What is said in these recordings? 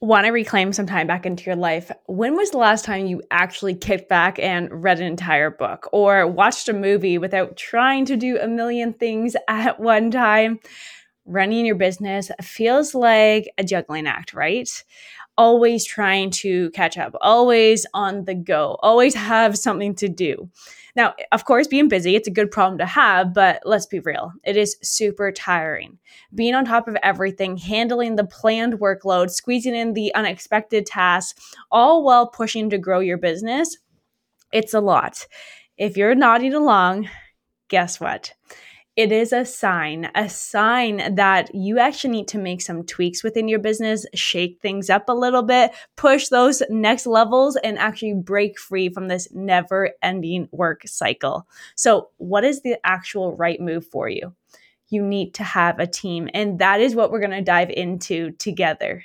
want to reclaim some time back into your life, when was the last time you actually kicked back and read an entire book or watched a movie without trying to do a million things at one time? Running your business feels like a juggling act, right? Always trying to catch up, always on the go, always have something to do. Now, of course, being busy, it's a good problem to have, but let's be real. It is super tiring. Being on top of everything, handling the planned workload, squeezing in the unexpected tasks, all while pushing to grow your business, it's a lot. If you're nodding along, guess what? It is a sign, a sign that you actually need to make some tweaks within your business, shake things up a little bit, push those next levels, and actually break free from this never ending work cycle. So, what is the actual right move for you? You need to have a team, and that is what we're to dive into together.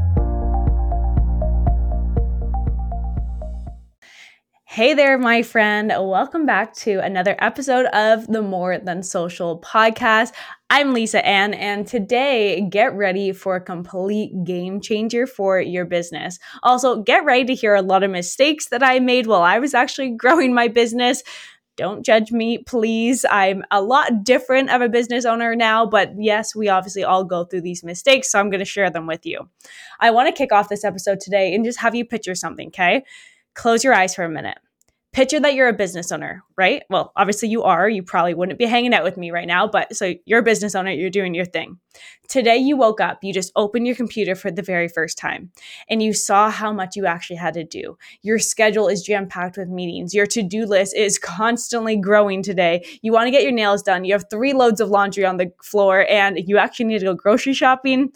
Hey there, my friend. Welcome back to another episode of the More Than Social podcast. I'm Lisa Ann, and today get ready for a complete game changer for your business. Also, get ready to hear a lot of mistakes that I made while I was actually growing my business. Don't judge me, please. I'm a lot different of a business owner now, but yes, we obviously all go through these mistakes, so I'm going to share them with you. I want to kick off this episode today and just have you picture something, okay? Close your eyes for a minute. Picture that you're a business owner, right? Well, obviously you are. You probably wouldn't be hanging out with me right now, but so you're a business owner, you're doing your thing. Today you woke up, you just opened your computer for the very first time, and you saw how much you actually had to do. Your schedule is jam packed with meetings. Your to do list is constantly growing today. You want to get your nails done. You have three loads of laundry on the floor, and you actually need to go grocery shopping.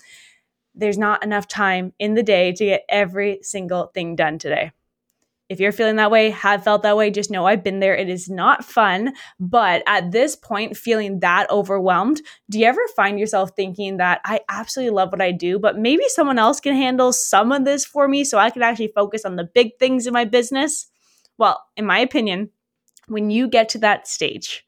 There's not enough time in the day to get every single thing done today. If you're feeling that way, have felt that way, just know I've been there. It is not fun. But at this point, feeling that overwhelmed, do you ever find yourself thinking that I absolutely love what I do, but maybe someone else can handle some of this for me so I can actually focus on the big things in my business? Well, in my opinion, when you get to that stage,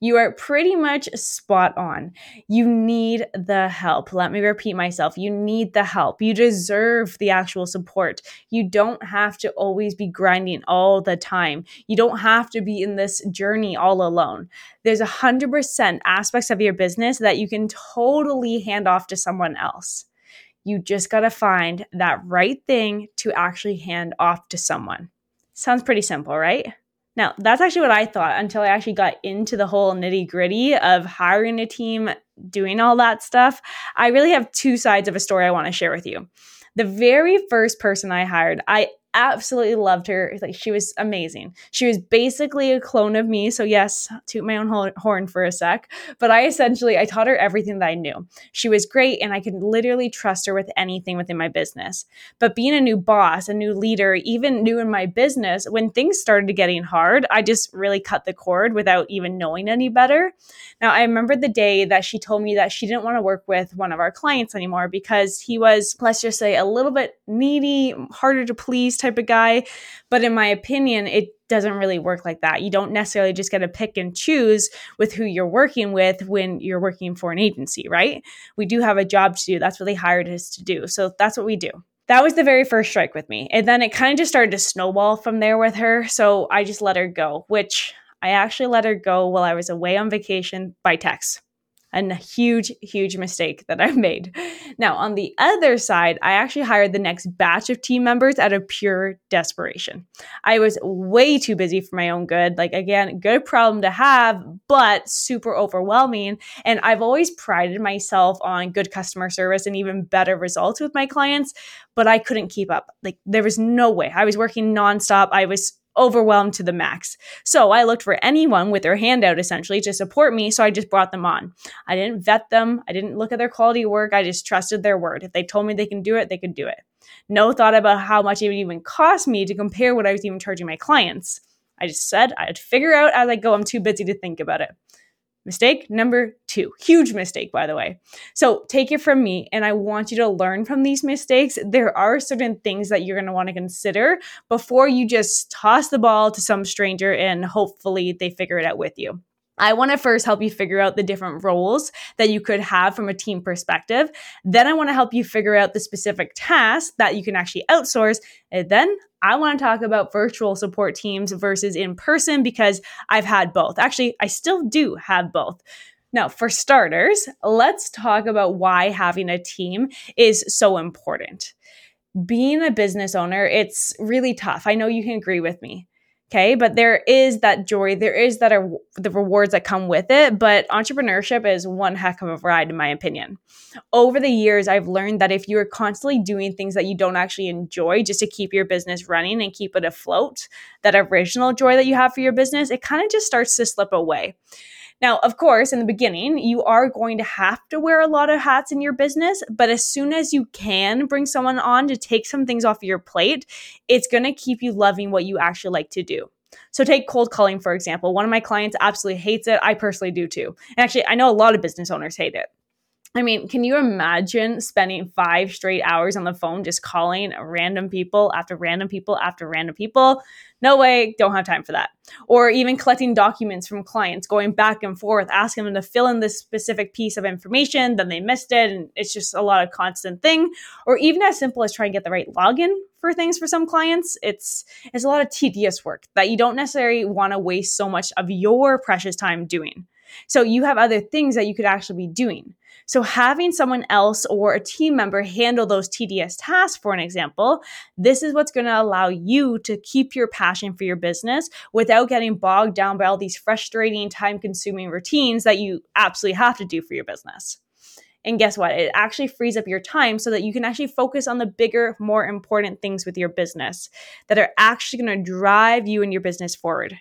you are pretty much spot on. You need the help. Let me repeat myself. You need the help. You deserve the actual support. You don't have to always be grinding all the time. You don't have to be in this journey all alone. There's a hundred percent aspects of your business that you can totally hand off to someone else. You just got to find that right thing to actually hand off to someone. Sounds pretty simple, right? Now, that's actually what I thought until I actually got into the whole nitty gritty of hiring a team, doing all that stuff. I really have two sides of a story I want to share with you. The very first person I hired, I absolutely loved her. Like she was amazing. She was basically a clone of me. So yes, toot my own horn for a sec. But I essentially I taught her everything that I knew. She was great, and I could literally trust her with anything within my business. But being a new boss, a new leader, even new in my business, when things started getting hard, I just really cut the cord without even knowing any better. Now I remember the day that she told me that she didn't want to work with one of our clients anymore because he was, let's just say, a little bit needy, harder to please type of guy. But in my opinion, it doesn't really work like that. You don't necessarily just get to pick and choose with who you're working with when you're working for an agency, right? We do have a job to do. That's what they hired us to do. So that's what we do. That was the very first strike with me. And then it kind of just started to snowball from there with her. So I just let her go, which I actually let her go while I was away on vacation by text a huge, huge mistake that I've made. Now, on the other side, I actually hired the next batch of team members out of pure desperation. I was way too busy for my own good. Like, again, good problem to have, but super overwhelming. And I've always prided myself on good customer service and even better results with my clients, but I couldn't keep up. Like, there was no way. I was working nonstop. I was overwhelmed to the max. So I looked for anyone with their hand out essentially to support me. So I just brought them on. I didn't vet them. I didn't look at their quality work. I just trusted their word. If they told me they can do it, they could do it. No thought about how much it would even cost me to compare what I was even charging my clients. I just said I'd figure out as I go. I'm too busy to think about it. Mistake number two, Huge mistake, by the way. So take it from me, and I want you to learn from these mistakes. There are certain things that you're going to want to consider before you just toss the ball to some stranger and hopefully they figure it out with you. I want to first help you figure out the different roles that you could have from a team perspective. Then I want to help you figure out the specific tasks that you can actually outsource. And then I want to talk about virtual support teams versus in person because I've had both. Actually, I still do have both. Now, for starters, let's talk about why having a team is so important. Being a business owner, it's really tough. I know you can agree with me. Okay, but there is that joy, there is that are the rewards that come with it. But entrepreneurship is one heck of a ride, in my opinion. Over the years, I've learned that if you are constantly doing things that you don't actually enjoy just to keep your business running and keep it afloat, that original joy that you have for your business, it kind of just starts to slip away. Now, of course, in the beginning, you are going to have to wear a lot of hats in your business, but as soon as you can bring someone on to take some things off of your plate, it's going to keep you loving what you actually like to do. So take cold calling, for example. One of my clients absolutely hates it. I personally do too. And actually, I know a lot of business owners hate it. I mean, can you imagine spending five straight hours on the phone just calling random people after random people after random people? No way, don't have time for that. Or even collecting documents from clients, going back and forth, asking them to fill in this specific piece of information, then they missed it, and it's just a lot of constant thing. Or even as simple as trying to get the right login for things for some clients, it's it's a lot of tedious work that you don't necessarily want to waste so much of your precious time doing. So you have other things that you could actually be doing. So having someone else or a team member handle those tedious tasks, for an example, this is what's going to allow you to keep your passion for your business without getting bogged down by all these frustrating, time consuming routines that you absolutely have to do for your business. And guess what? It actually frees up your time so that you can actually focus on the bigger, more important things with your business that are actually going to drive you and your business forward.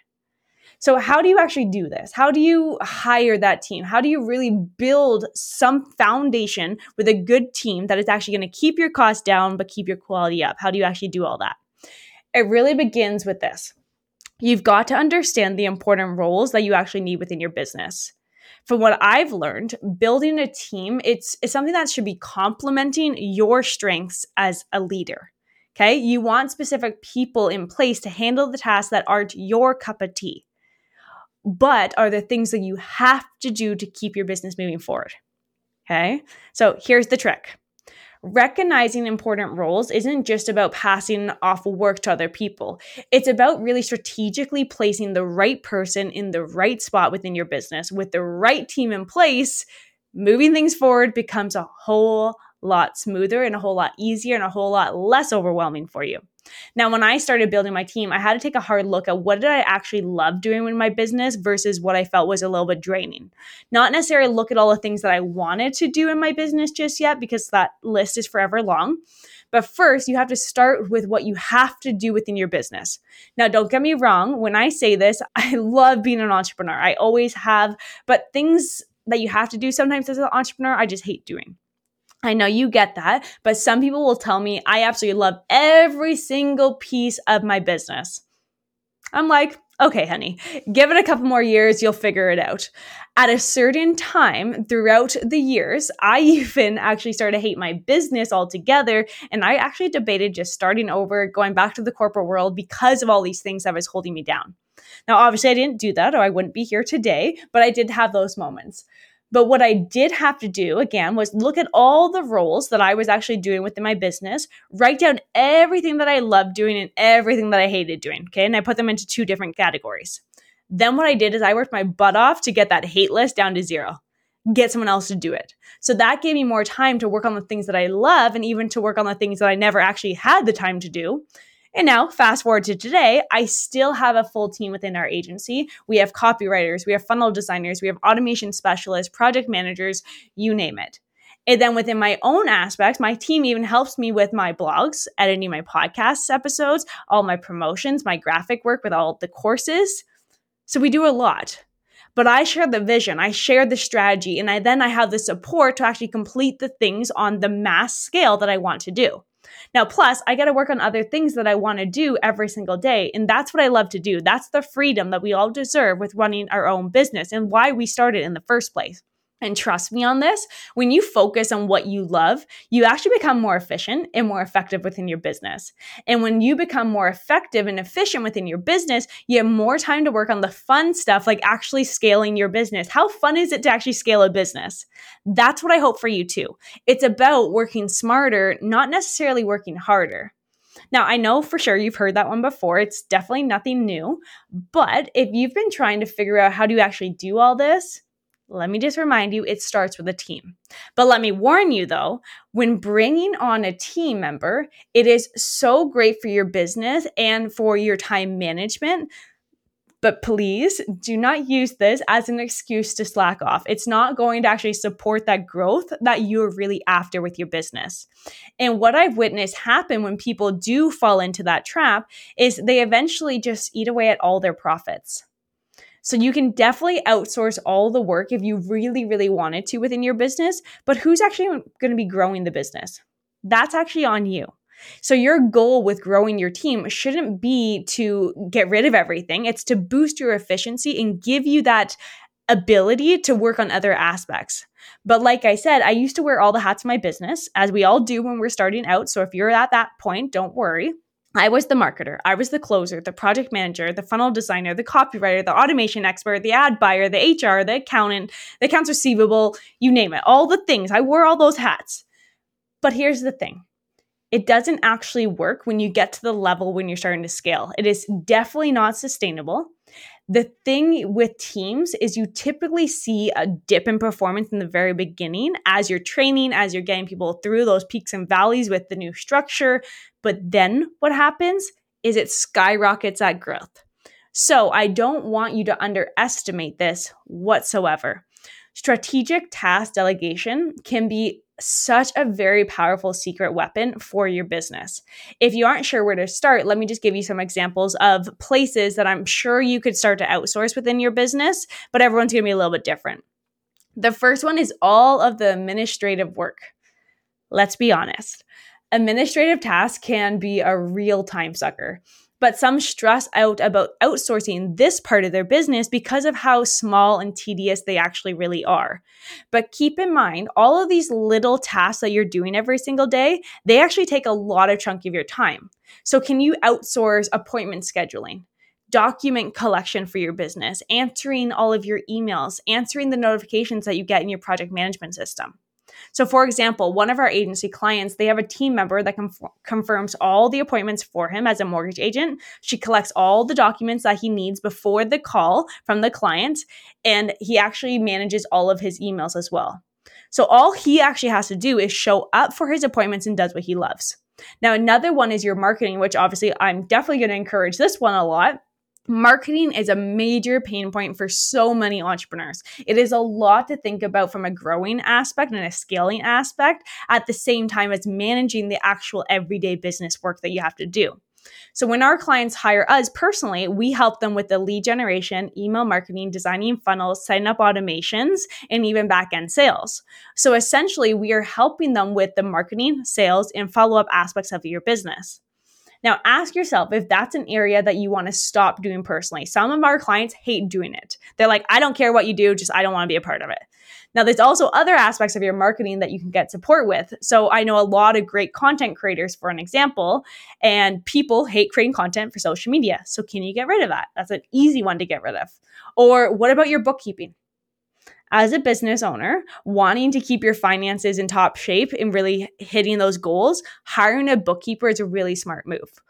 So, how do you actually do this? How do you hire that team? How do you really build some foundation with a good team that is actually going to keep your costs down but keep your quality up? How do you actually do all that? It really begins with this. You've got to understand the important roles that you actually need within your business. From what I've learned, building a team, it's, it's something that should be complementing your strengths as a leader. Okay. You want specific people in place to handle the tasks that aren't your cup of tea but are the things that you have to do to keep your business moving forward. Okay. So here's the trick recognizing important roles isn't just about passing off work to other people. It's about really strategically placing the right person in the right spot within your business with the right team in place. Moving things forward becomes a whole lot smoother and a whole lot easier and a whole lot less overwhelming for you. Now, when I started building my team, I had to take a hard look at what did I actually love doing in my business versus what I felt was a little bit draining. Not necessarily look at all the things that I wanted to do in my business just yet because that list is forever long. But first, you have to start with what you have to do within your business. Now, don't get me wrong. When I say this, I love being an entrepreneur. I always have, but things that you have to do sometimes as an entrepreneur, I just hate doing. I know you get that, but some people will tell me I absolutely love every single piece of my business. I'm like, okay, honey, give it a couple more years, you'll figure it out. At a certain time throughout the years, I even actually started to hate my business altogether. And I actually debated just starting over, going back to the corporate world because of all these things that was holding me down. Now, obviously, I didn't do that or I wouldn't be here today, but I did have those moments. But what I did have to do again was look at all the roles that I was actually doing within my business, write down everything that I loved doing and everything that I hated doing. Okay. And I put them into two different categories. Then what I did is I worked my butt off to get that hate list down to zero, get someone else to do it. So that gave me more time to work on the things that I love and even to work on the things that I never actually had the time to do. And now, fast forward to today, I still have a full team within our agency. We have copywriters, we have funnel designers, we have automation specialists, project managers, you name it. And then within my own aspects, my team even helps me with my blogs, editing my podcast episodes, all my promotions, my graphic work with all the courses. So we do a lot. But I share the vision, I share the strategy, and I then I have the support to actually complete the things on the mass scale that I want to do. Now, plus, I got to work on other things that I want to do every single day. And that's what I love to do. That's the freedom that we all deserve with running our own business and why we started in the first place. And trust me on this, when you focus on what you love, you actually become more efficient and more effective within your business. And when you become more effective and efficient within your business, you have more time to work on the fun stuff like actually scaling your business. How fun is it to actually scale a business? That's what I hope for you too. It's about working smarter, not necessarily working harder. Now, I know for sure you've heard that one before. It's definitely nothing new. But if you've been trying to figure out how do you actually do all this, let me just remind you, it starts with a team. But let me warn you though, when bringing on a team member, it is so great for your business and for your time management. But please do not use this as an excuse to slack off. It's not going to actually support that growth that you're really after with your business. And what I've witnessed happen when people do fall into that trap is they eventually just eat away at all their profits. So you can definitely outsource all the work if you really, really wanted to within your business. But who's actually going to be growing the business? That's actually on you. So your goal with growing your team shouldn't be to get rid of everything. It's to boost your efficiency and give you that ability to work on other aspects. But like I said, I used to wear all the hats in my business, as we all do when we're starting out. So if you're at that point, don't worry. I was the marketer, I was the closer, the project manager, the funnel designer, the copywriter, the automation expert, the ad buyer, the HR, the accountant, the accounts receivable, you name it, all the things. I wore all those hats. But here's the thing it doesn't actually work when you get to the level when you're starting to scale. It is definitely not sustainable. The thing with teams is you typically see a dip in performance in the very beginning as you're training, as you're getting people through those peaks and valleys with the new structure. But then what happens is it skyrockets at growth. So I don't want you to underestimate this whatsoever. Strategic task delegation can be such a very powerful secret weapon for your business. If you aren't sure where to start, let me just give you some examples of places that I'm sure you could start to outsource within your business, but everyone's going to be a little bit different. The first one is all of the administrative work. Let's be honest. Administrative tasks can be a real time sucker but some stress out about outsourcing this part of their business because of how small and tedious they actually really are. But keep in mind, all of these little tasks that you're doing every single day, they actually take a lot of chunk of your time. So can you outsource appointment scheduling? document collection for your business, answering all of your emails, answering the notifications that you get in your project management system. So, for example, one of our agency clients, they have a team member that conf- confirms all the appointments for him as a mortgage agent. She collects all the documents that he needs before the call from the client, and he actually manages all of his emails as well. So, all he actually has to do is show up for his appointments and does what he loves. Now, another one is your marketing, which obviously I'm definitely going to encourage this one a lot Marketing is a major pain point for so many entrepreneurs. It is a lot to think about from a growing aspect and a scaling aspect at the same time as managing the actual everyday business work that you have to do. So, when our clients hire us personally, we help them with the lead generation, email marketing, designing funnels, setting up automations, and even back end sales. So, essentially, we are helping them with the marketing, sales, and follow up aspects of your business. Now, ask yourself if that's an area that you want to stop doing personally. Some of our clients hate doing it. They're like, I don't care what you do, just I don't want to be a part of it. Now, there's also other aspects of your marketing that you can get support with. So, I know a lot of great content creators, for an example, and people hate creating content for social media. So, can you get rid of that? That's an easy one to get rid of. Or, what about your bookkeeping? As a business owner, wanting to keep your finances in top shape and really hitting those goals, hiring a bookkeeper is a really smart move.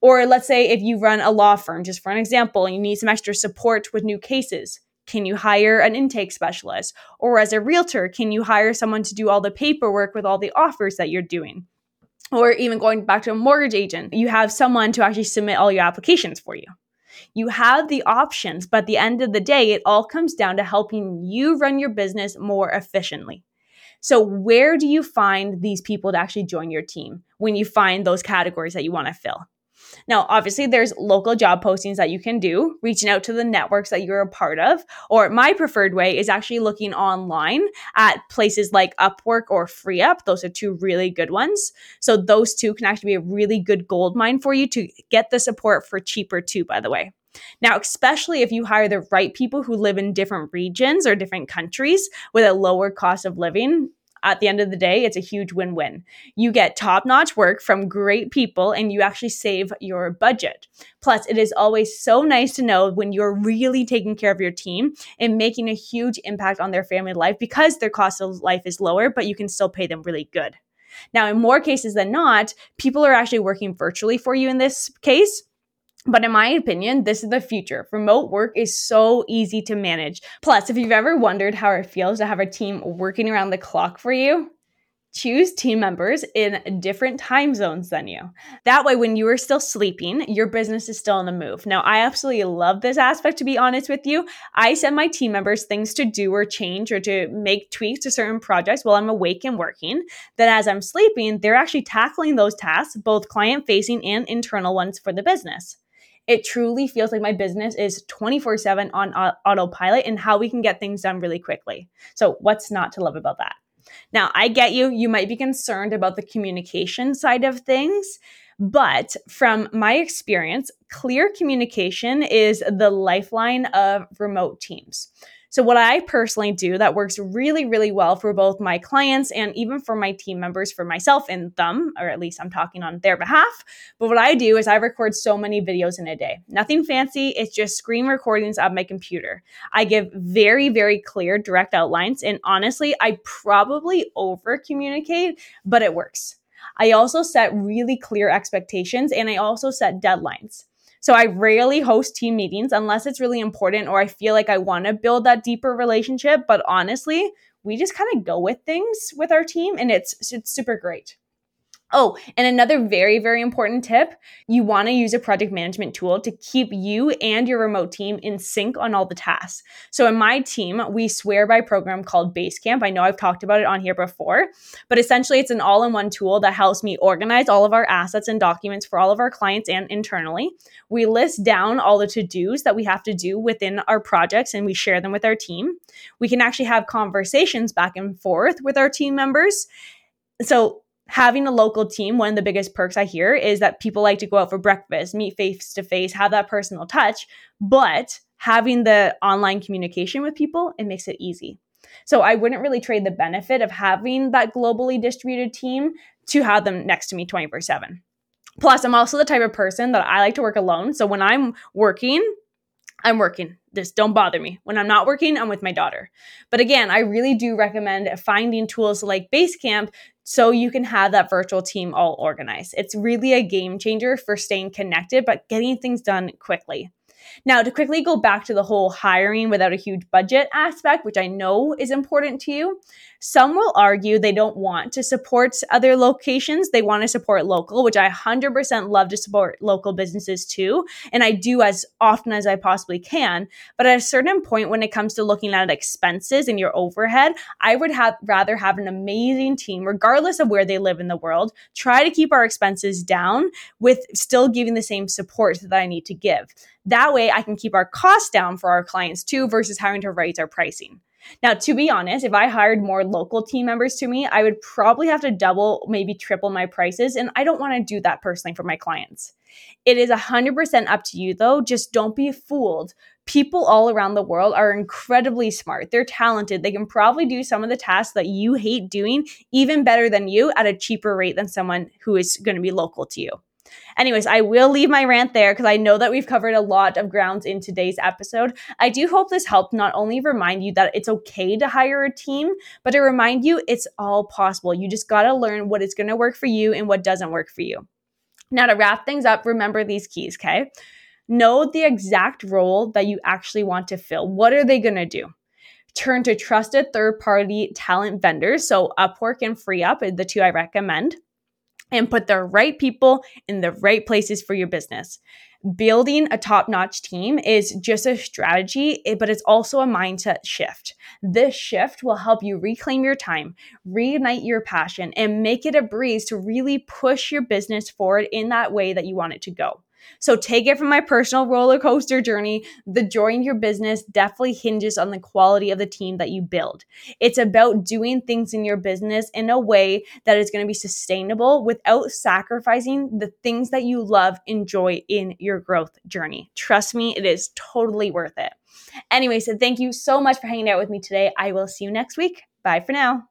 Or let's say if you run a law firm, just for an example, and you need some extra support with new cases, can you hire an intake specialist? Or as a realtor, can you hire someone to do all the paperwork with all the offers that you're doing? Or even going back to a mortgage agent, you have someone to actually submit all your applications for you. You have the options, but at the end of the day, it all comes down to helping you run your business more efficiently. So, where do you find these people to actually join your team when you find those categories that you want to fill? Now, obviously, there's local job postings that you can do, reaching out to the networks that you're a part of. Or my preferred way is actually looking online at places like Upwork or FreeUp. Those are two really good ones. So, those two can actually be a really good gold mine for you to get the support for cheaper, too, by the way. Now, especially if you hire the right people who live in different regions or different countries with a lower cost of living, at the end of the day, it's a huge win win. You get top notch work from great people and you actually save your budget. Plus, it is always so nice to know when you're really taking care of your team and making a huge impact on their family life because their cost of life is lower, but you can still pay them really good. Now, in more cases than not, people are actually working virtually for you in this case. But in my opinion, this is the future. Remote work is so easy to manage. Plus, if you've ever wondered how it feels to have a team working around the clock for you, choose team members in different time zones than you. That way, when you are still sleeping, your business is still on the move. Now, I absolutely love this aspect, to be honest with you. I send my team members things to do or change or to make tweaks to certain projects while I'm awake and working. Then, as I'm sleeping, they're actually tackling those tasks, both client facing and internal ones for the business it truly feels like my business is 24 7 on autopilot and how we can get things done really quickly. So, what's not to love about that? Now, I get you. You might be concerned about the communication side of things. But from my experience, clear communication is the lifeline of remote teams. So, what I personally do that works really, really well for both my clients and even for my team members, for myself and them, or at least I'm talking on their behalf. But what I do is I record so many videos in a day. Nothing fancy, it's just screen recordings of my computer. I give very, very clear, direct outlines. And honestly, I probably over communicate, but it works. I also set really clear expectations and I also set deadlines. So I rarely host team meetings unless it's really important or I feel like I want to build that deeper relationship. But honestly, we just kind of go with things with our team and it's, it's super great. Oh, and another very, very important tip you want to use a project management tool to keep you and your remote team in sync on all the tasks. So, in my team, we swear by a program called Basecamp. I know I've talked about it on here before, but essentially, it's an all in one tool that helps me organize all of our assets and documents for all of our clients and internally. We list down all the to dos that we have to do within our projects and we share them with our team. We can actually have conversations back and forth with our team members. So, having a local team, one of the biggest perks I hear is that people like to go out for breakfast, meet face to face, have that personal touch. But having the online communication with people, it makes it easy. So I wouldn't really trade the benefit of having that globally distributed team to have them next to me 24 7. Plus, I'm also the type of person that I like to work alone. So when I'm working, I'm working. Just don't bother me. When I'm not working, I'm with my daughter. But again, I really do recommend finding tools like Basecamp so you can have that virtual team all organized. It's really a game changer for staying connected, but getting things done quickly. Now, to quickly go back to the whole hiring without a huge budget aspect, which I know is important to you, some will argue they don't want to support other locations. They want to support local, which I 100% love to support local businesses too. And I do as often as I possibly can. But at a certain point, when it comes to looking at expenses and your overhead, I would have rather have an amazing team, regardless of where they live in the world, try to keep our expenses down with still giving the same support that I need to give. That way, I can keep our costs down for our clients too versus having to raise our pricing. Now, to be honest, if I hired more local team members to me, I would probably have to double, maybe triple my prices. And I don't want to do that personally for my clients. It is 100% up to you, though. Just don't be fooled. People all around the world are incredibly smart. They're talented. They can probably do some of the tasks that you hate doing even better than you at a cheaper rate than someone who is going to be local to you. Anyways, I will leave my rant there because I know that we've covered a lot of grounds in today's episode. I do hope this helped not only remind you that it's okay to hire a team, but to remind you it's all possible. You just got to learn what is going to work for you and what doesn't work for you. Now, to wrap things up, remember these keys, okay? Know the exact role that you actually want to fill. What are they going to do? Turn to trusted third party talent vendors. So, Upwork and FreeUp are the two I recommend and put the right people in the right places for your business. Building a top notch team is just a strategy, eh, but it's also a mindset shift. This shift will help you reclaim your time, reignite your passion, and make it a breeze to really push your business forward in that way that you want it to go. So take it from my personal roller coaster journey. The joy in your business definitely hinges on the quality of the team that you build. It's about doing things in your business in a way that is going to be sustainable without sacrificing the things that you love, enjoy in your growth journey. Trust me, it is totally worth it. Anyway, so thank you so much for hanging out with me today. I will see you next week. Bye for now.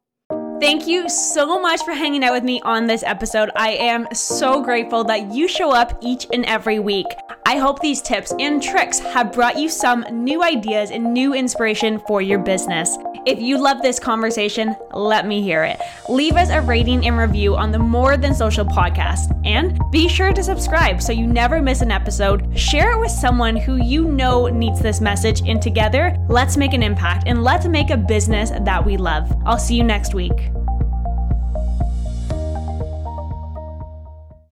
Thank you so much for hanging out with me on this episode. I am so grateful that you show up each and every week. I hope these tips and tricks have brought you some new ideas and new inspiration for your business. If you love this conversation, let me hear it. Leave us a rating and review on the More Than Social podcast. And be sure to subscribe so you never miss an episode. Share it with someone who you know needs this message. And together, let's make an impact and let's make a business that we love. I'll see you next week.